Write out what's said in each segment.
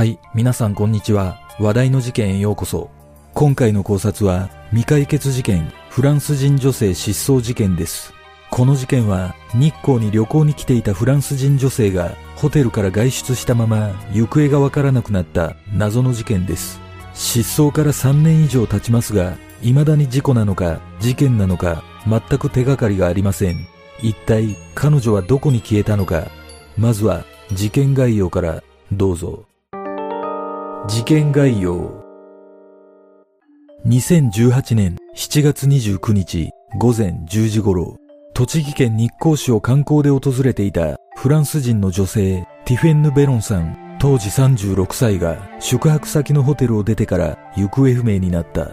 はい、皆さんこんにちは。話題の事件へようこそ。今回の考察は、未解決事件、フランス人女性失踪事件です。この事件は、日光に旅行に来ていたフランス人女性が、ホテルから外出したまま、行方がわからなくなった謎の事件です。失踪から3年以上経ちますが、未だに事故なのか、事件なのか、全く手がかりがありません。一体、彼女はどこに消えたのか。まずは、事件概要から、どうぞ。事件概要。2018年7月29日午前10時頃、栃木県日光市を観光で訪れていたフランス人の女性ティフェンヌ・ベロンさん当時36歳が宿泊先のホテルを出てから行方不明になった。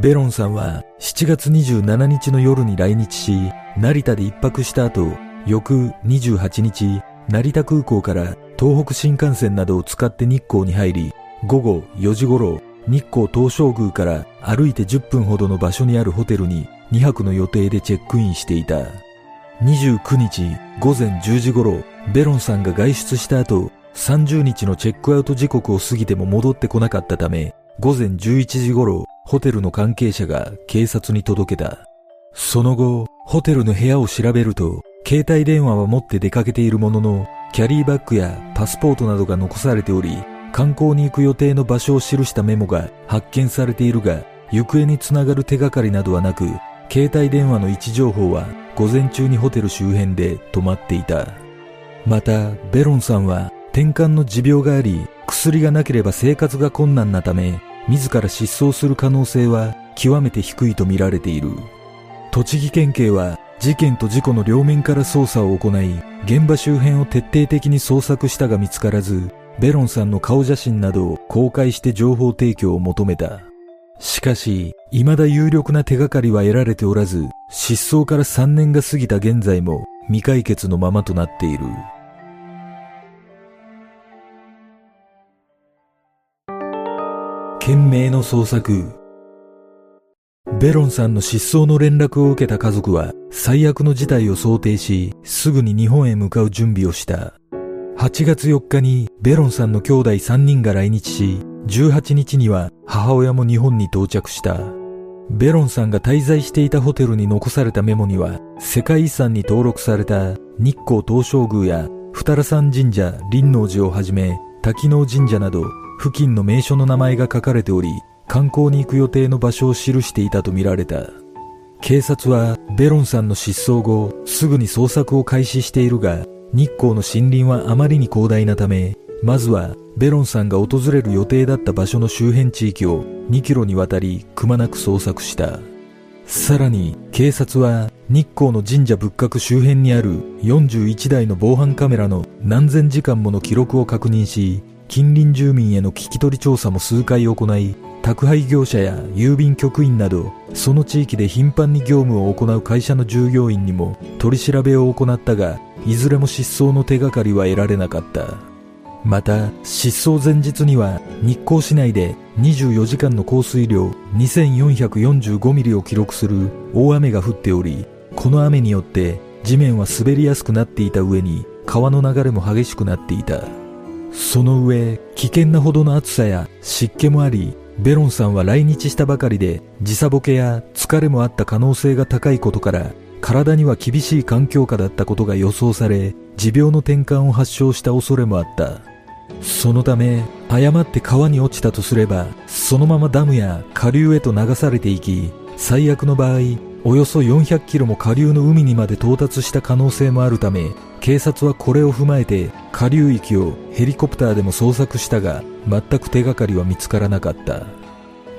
ベロンさんは7月27日の夜に来日し、成田で一泊した後、翌28日、成田空港から東北新幹線などを使って日光に入り、午後4時頃、日光東照宮から歩いて10分ほどの場所にあるホテルに2泊の予定でチェックインしていた。29日午前10時頃、ベロンさんが外出した後、30日のチェックアウト時刻を過ぎても戻ってこなかったため、午前11時頃、ホテルの関係者が警察に届けた。その後、ホテルの部屋を調べると、携帯電話は持って出かけているものの、キャリーバッグやパスポートなどが残されており、観光に行く予定の場所を記したメモが発見されているが、行方につながる手がかりなどはなく、携帯電話の位置情報は午前中にホテル周辺で止まっていた。また、ベロンさんは転換の持病があり、薬がなければ生活が困難なため、自ら失踪する可能性は極めて低いと見られている。栃木県警は事件と事故の両面から捜査を行い、現場周辺を徹底的に捜索したが見つからず、ベロンさんの顔写真などを公開して情報提供を求めた。しかし、未だ有力な手がかりは得られておらず、失踪から3年が過ぎた現在も未解決のままとなっている。懸命の捜索。ベロンさんの失踪の連絡を受けた家族は最悪の事態を想定し、すぐに日本へ向かう準備をした。8月4日にベロンさんの兄弟3人が来日し、18日には母親も日本に到着した。ベロンさんが滞在していたホテルに残されたメモには、世界遺産に登録された日光東照宮や二良山神社林王寺をはじめ、滝能神社など付近の名所の名前が書かれており、観光に行く予定の場所を記していたとみられた。警察はベロンさんの失踪後、すぐに捜索を開始しているが、日光の森林はあまりに広大なため、まずはベロンさんが訪れる予定だった場所の周辺地域を2キロにわたりくまなく捜索した。さらに警察は日光の神社仏閣周辺にある41台の防犯カメラの何千時間もの記録を確認し、近隣住民への聞き取り調査も数回行い、宅配業者や郵便局員など、その地域で頻繁に業務を行う会社の従業員にも取り調べを行ったが、いずれも失踪の手がかりは得られなかった。また、失踪前日には日光市内で24時間の降水量2445ミリを記録する大雨が降っており、この雨によって地面は滑りやすくなっていた上に川の流れも激しくなっていた。その上、危険なほどの暑さや湿気もあり、ベロンさんは来日したばかりで時差ボケや疲れもあった可能性が高いことから、体には厳しい環境下だったことが予想され、持病の転換を発症した恐れもあった。そのため、誤って川に落ちたとすれば、そのままダムや下流へと流されていき、最悪の場合、およそ400キロも下流の海にまで到達した可能性もあるため、警察はこれを踏まえて下流域をヘリコプターでも捜索したが、全く手がかりは見つからなかった。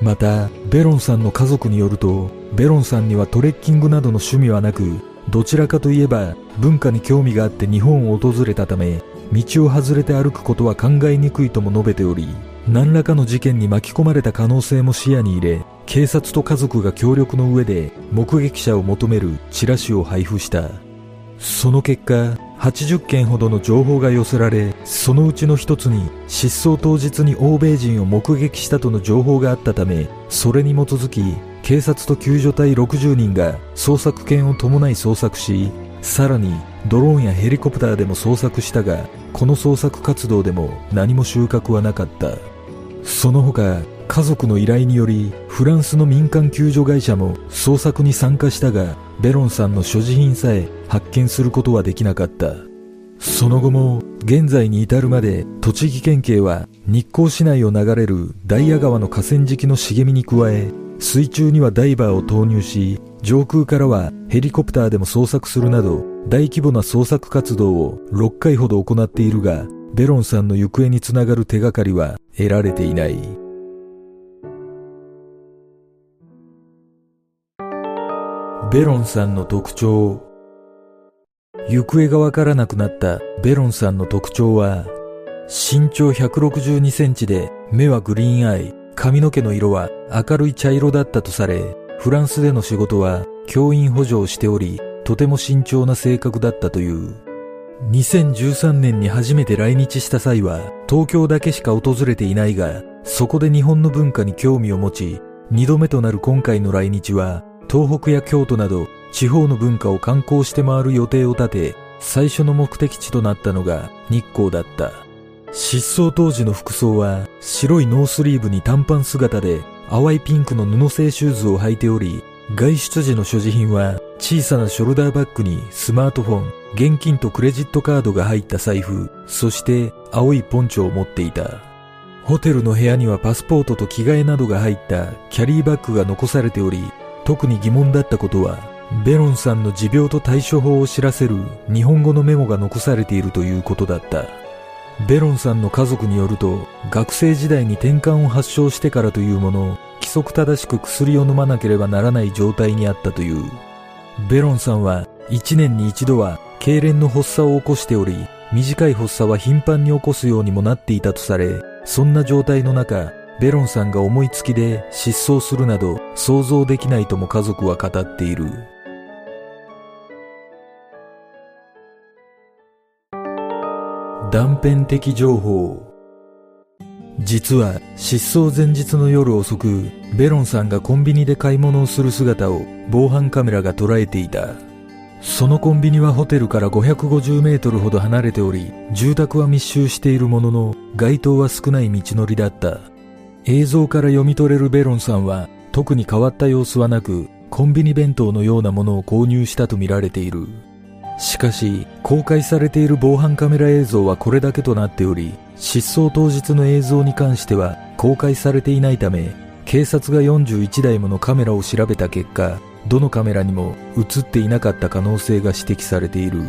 また、ベロンさんの家族によると、ベロンさんにはトレッキングなどの趣味はなく、どちらかといえば文化に興味があって日本を訪れたため、道を外れて歩くことは考えにくいとも述べており、何らかの事件に巻き込まれた可能性も視野に入れ、警察と家族が協力の上で目撃者を求めるチラシを配布した。その結果、80件ほどの情報が寄せられ、そのうちの一つに失踪当日に欧米人を目撃したとの情報があったため、それに基づき、警察と救助隊60人が捜索犬を伴い捜索し、さらにドローンやヘリコプターでも捜索したがこの捜索活動でも何も収穫はなかった。その他家族の依頼によりフランスの民間救助会社も捜索に参加したがベロンさんの所持品さえ発見することはできなかった。その後も現在に至るまで栃木県警は日光市内を流れるダイヤ川の河川敷の茂みに加え水中にはダイバーを投入し上空からはヘリコプターでも捜索するなど大規模な捜索活動を6回ほど行っているがベロンさんの行方につながる手がかりは得られていない。ベロンさんの特徴行方がわからなくなったベロンさんの特徴は、身長162センチで目はグリーンアイ、髪の毛の色は明るい茶色だったとされ、フランスでの仕事は教員補助をしており、とても慎重な性格だったという。2013年に初めて来日した際は東京だけしか訪れていないが、そこで日本の文化に興味を持ち、二度目となる今回の来日は東北や京都など地方の文化を観光して回る予定を立て、最初の目的地となったのが日光だった。失踪当時の服装は白いノースリーブに短パン姿で淡いピンクの布製シューズを履いており、外出時の所持品は小さなショルダーバッグにスマートフォン、現金とクレジットカードが入った財布、そして青いポンチョを持っていた。ホテルの部屋にはパスポートと着替えなどが入ったキャリーバッグが残されており、特に疑問だったことはベロンさんの持病と対処法を知らせる日本語のメモが残されているということだった。ベロンさんの家族によると、学生時代に転換を発症してからというもの、規則正しく薬を飲まなければならない状態にあったという。ベロンさんは1年に一度は痙攣の発作を起こしており、短い発作は頻繁に起こすようにもなっていたとされ、そんな状態の中、ベロンさんが思いつきで失踪するなど想像できないとも家族は語っている。断片的情報。実は失踪前日の夜遅くベロンさんがコンビニで買い物をする姿を防犯カメラが捉えていた。そのコンビニはホテルから550メートルほど離れており住宅は密集しているものの街灯は少ない道のりだった。映像から読み取れるベロンさんは特に変わった様子はなくコンビニ弁当のようなものを購入したとみられているしかし、公開されている防犯カメラ映像はこれだけとなっており、失踪当日の映像に関しては公開されていないため、警察が41台ものカメラを調べた結果、どのカメラにも映っていなかった可能性が指摘されている。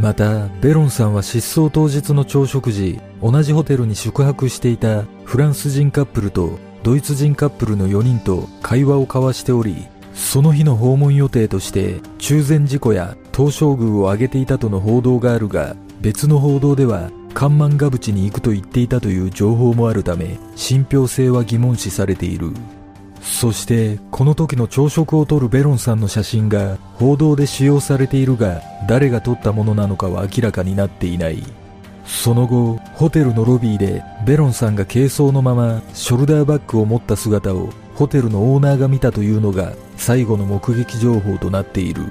また、ベロンさんは失踪当日の朝食時、同じホテルに宿泊していたフランス人カップルとドイツ人カップルの4人と会話を交わしており、その日の訪問予定として中禅寺湖や東照宮を挙げていたとの報道があるが別の報道では関満ヶ淵に行くと言っていたという情報もあるため信憑性は疑問視されている。そしてこの時の朝食を撮るベロンさんの写真が報道で使用されているが誰が撮ったものなのかは明らかになっていない。その後ホテルのロビーでベロンさんが軽装のままショルダーバッグを持った姿をホテルのオーナーが見たというのが最後の目撃情報となっている。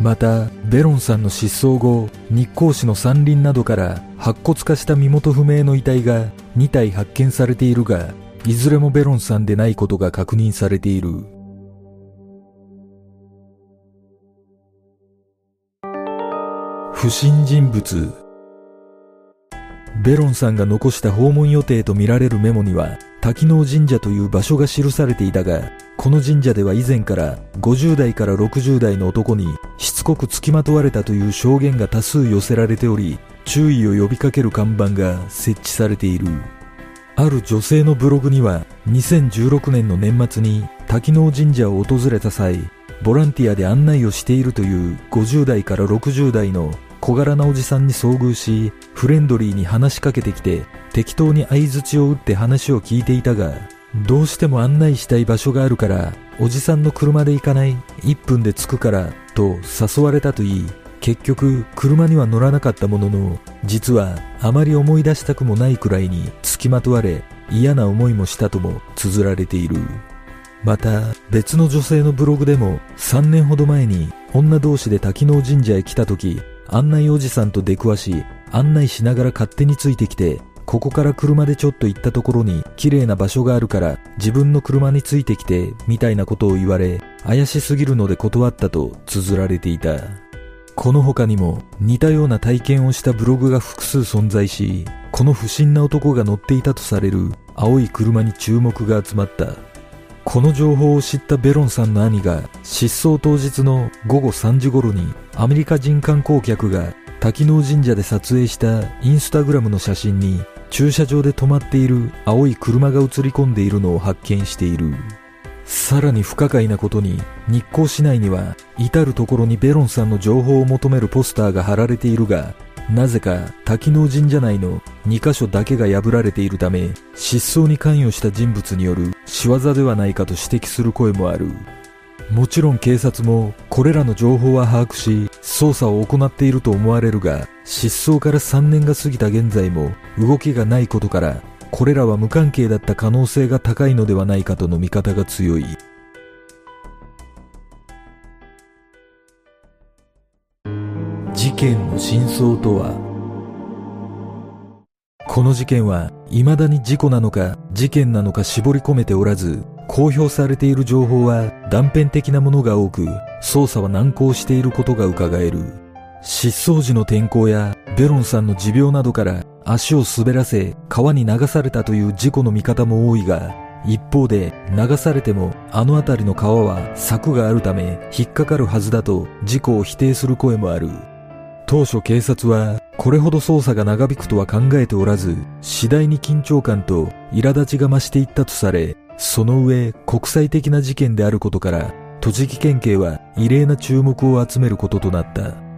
またベロンさんの失踪後日光市の山林などから白骨化した身元不明の遺体が2体発見されているがいずれもベロンさんでないことが確認されている。不審人物ベロンさんが残した訪問予定とみられるメモには滝能神社という場所が記されていたが、この神社では以前から50代から60代の男にしつこく付きまとわれたという証言が多数寄せられており、注意を呼びかける看板が設置されている。ある女性のブログには2016年の年末に滝能神社を訪れた際、ボランティアで案内をしているという50代から60代の小柄なおじさんに遭遇し、フレンドリーに話しかけてきて、適当に相槌を打って話を聞いていたが、どうしても案内したい場所があるから、おじさんの車で行かない、1分で着くから、と誘われたと言い、結局、車には乗らなかったものの、実はあまり思い出したくもないくらいに付きまとわれ、嫌な思いもしたとも綴られている。また、別の女性のブログでも3年ほど前に女同士で滝能神社へ来た時、案内おじさんと出くわし、案内しながら勝手についてきて、ここから車でちょっと行ったところに綺麗な場所があるから自分の車についてきてみたいなことを言われ怪しすぎるので断ったと綴られていた。この他にも似たような体験をしたブログが複数存在し、この不審な男が乗っていたとされる青い車に注目が集まった。この情報を知ったベロンさんの兄が失踪当日の午後3時頃にアメリカ人観光客が滝能神社で撮影したインスタグラムの写真に駐車場で止まっている青い車が映り込んでいるのを発見している。さらに不可解なことに日光市内には至る所にベロンさんの情報を求めるポスターが貼られているがなぜか滝能神社内の2カ所だけが破られているため失踪に関与した人物による仕業ではないかと指摘する声もある。もちろん警察もこれらの情報は把握し捜査を行っていると思われるが失踪から3年が過ぎた現在も動きがないことからこれらは無関係だった可能性が高いのではないかとの見方が強い。事件の真相とは？この事件は未だに事故なのか事件なのか絞り込めておらず公表されている情報は断片的なものが多く捜査は難航していることが伺える。失踪時の天候やベロンさんの持病などから足を滑らせ川に流されたという事故の見方も多いが一方で流されてもあの辺りの川は柵があるため引っかかるはずだと事故を否定する声もある。当初警察はこれほど捜査が長引くとは考えておらず次第に緊張感と苛立ちが増していったとされその上国際的な事件であることから栃木県警は異例な注目を集めることとなった。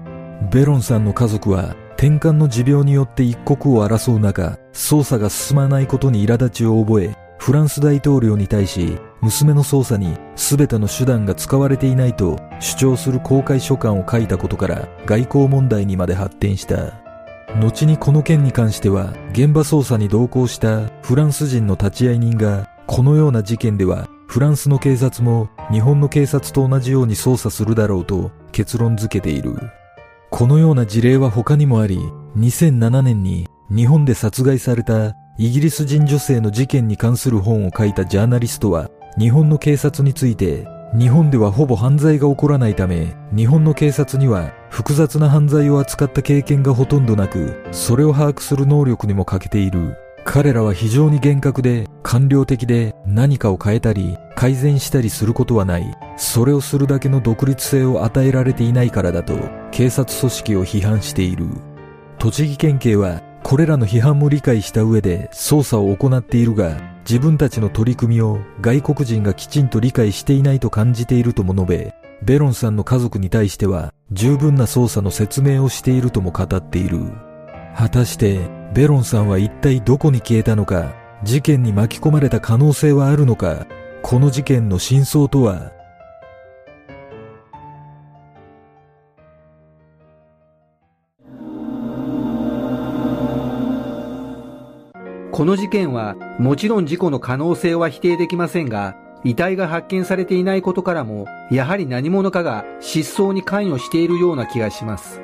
ベロンさんの家族は転換の持病によって一国を争う中捜査が進まないことに苛立ちを覚えフランス大統領に対し娘の捜査に全ての手段が使われていないと主張する公開書簡を書いたことから外交問題にまで発展した。後にこの件に関しては現場捜査に同行したフランス人の立ち会い人がこのような事件ではフランスの警察も日本の警察と同じように捜査するだろうと結論付けている。このような事例は他にもあり2007年に日本で殺害されたイギリス人女性の事件に関する本を書いたジャーナリストは日本の警察について日本ではほぼ犯罪が起こらないため日本の警察には複雑な犯罪を扱った経験がほとんどなくそれを把握する能力にも欠けている。彼らは非常に厳格で官僚的で何かを変えたり改善したりすることはない。それをするだけの独立性を与えられていないからだと警察組織を批判している。栃木県警はこれらの批判も理解した上で捜査を行っているが自分たちの取り組みを外国人がきちんと理解していないと感じているとも述べベロンさんの家族に対しては十分な捜査の説明をしているとも語っている。果たしてベロンさんは一体どこに消えたのか事件に巻き込まれた可能性はあるのかこの事件の真相とはこの事件はもちろん事故の可能性は否定できませんが遺体が発見されていないことからもやはり何者かが失踪に関与しているような気がします。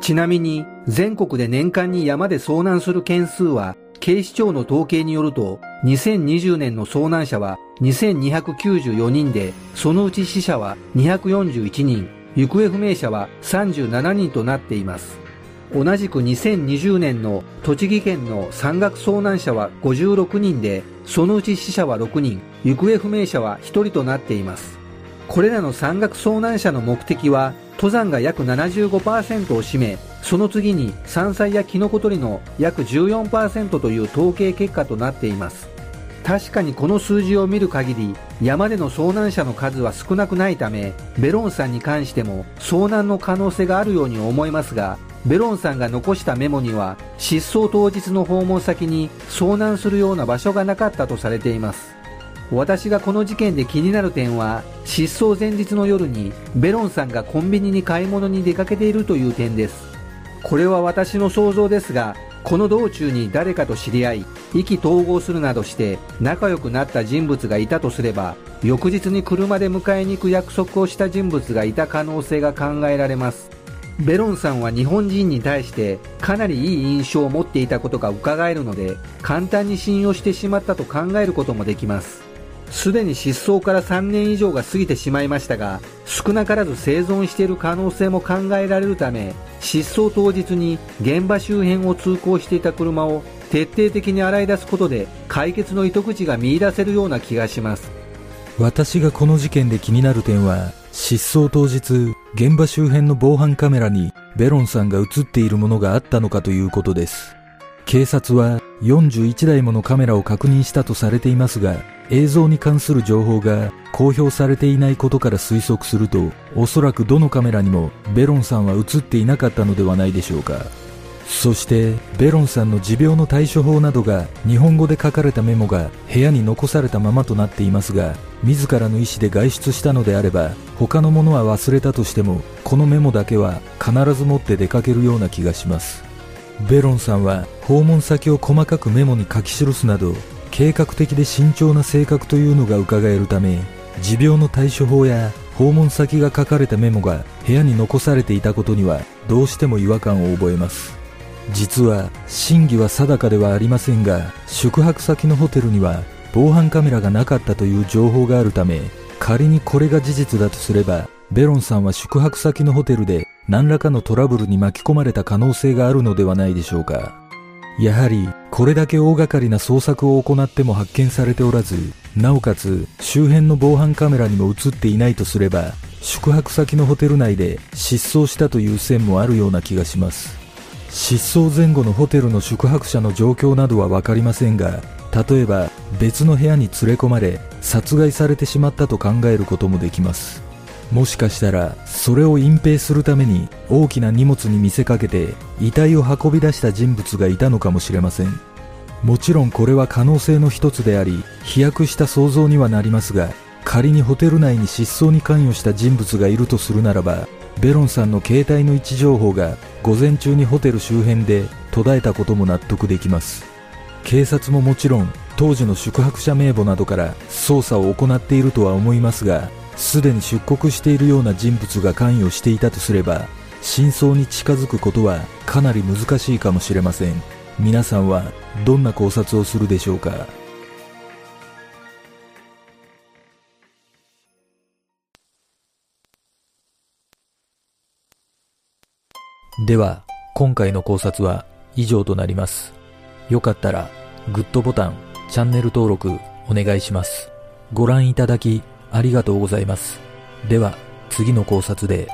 ちなみに全国で年間に山で遭難する件数は警視庁の統計によると2020年の遭難者は2294人でそのうち死者は241人行方不明者は37人となっています。同じく2020年の栃木県の山岳遭難者は56人で、そのうち死者は6人、行方不明者は1人となっています。これらの山岳遭難者の目的は、登山が約75%を占め、その次に山菜やキノコ採りの約14%という統計結果となっています。確かにこの数字を見る限り山での遭難者の数は少なくないためベロンさんに関しても遭難の可能性があるように思いますがベロンさんが残したメモには失踪当日の訪問先に遭難するような場所がなかったとされています。私がこの事件で気になる点は失踪前日の夜にベロンさんがコンビニに買い物に出かけているという点です。これは私の想像ですがこの道中に誰かと知り合い意気投合するなどして仲良くなった人物がいたとすれば翌日に車で迎えに行く約束をした人物がいた可能性が考えられます。ベロンさんは日本人に対してかなりいい印象を持っていたことが伺えるので簡単に信用してしまったと考えることもできます。すでに失踪から3年以上が過ぎてしまいましたが少なからず生存している可能性も考えられるため失踪当日に現場周辺を通行していた車を徹底的に洗い出すことで解決の糸口が見出せるような気がします。私がこの事件で気になる点は失踪当日現場周辺の防犯カメラにベロンさんが映っているものがあったのかということです。警察は41台ものカメラを確認したとされていますが映像に関する情報が公表されていないことから推測するとおそらくどのカメラにもベロンさんは映っていなかったのではないでしょうか。そしてベロンさんの持病の対処法などが日本語で書かれたメモが部屋に残されたままとなっていますが自らの意思で外出したのであれば他のものは忘れたとしてもこのメモだけは必ず持って出かけるような気がします。ベロンさんは訪問先を細かくメモに書き記すなど計画的で慎重な性格というのが伺えるため持病の対処法や訪問先が書かれたメモが部屋に残されていたことにはどうしても違和感を覚えます。実は真偽は定かではありませんが宿泊先のホテルには防犯カメラがなかったという情報があるため仮にこれが事実だとすればベロンさんは宿泊先のホテルで何らかのトラブルに巻き込まれた可能性があるのではないでしょうか。やはりこれだけ大掛かりな捜索を行っても発見されておらずなおかつ周辺の防犯カメラにも映っていないとすれば宿泊先のホテル内で失踪したという線もあるような気がします。失踪前後のホテルの宿泊者の状況などは分かりませんが例えば別の部屋に連れ込まれ殺害されてしまったと考えることもできます。もしかしたらそれを隠蔽するために大きな荷物に見せかけて遺体を運び出した人物がいたのかもしれません。もちろんこれは可能性の一つであり飛躍した想像にはなりますが仮にホテル内に失踪に関与した人物がいるとするならばベロンさんの携帯の位置情報が午前中にホテル周辺で途絶えたことも納得できます。警察ももちろん当時の宿泊者名簿などから捜査を行っているとは思いますがすでに出国しているような人物が関与していたとすれば真相に近づくことはかなり難しいかもしれません。皆さんはどんな考察をするでしょうか？では、今回の考察は以上となります。よかったら、グッドボタン、チャンネル登録お願いします。ご覧いただきありがとうございます。では、次の考察で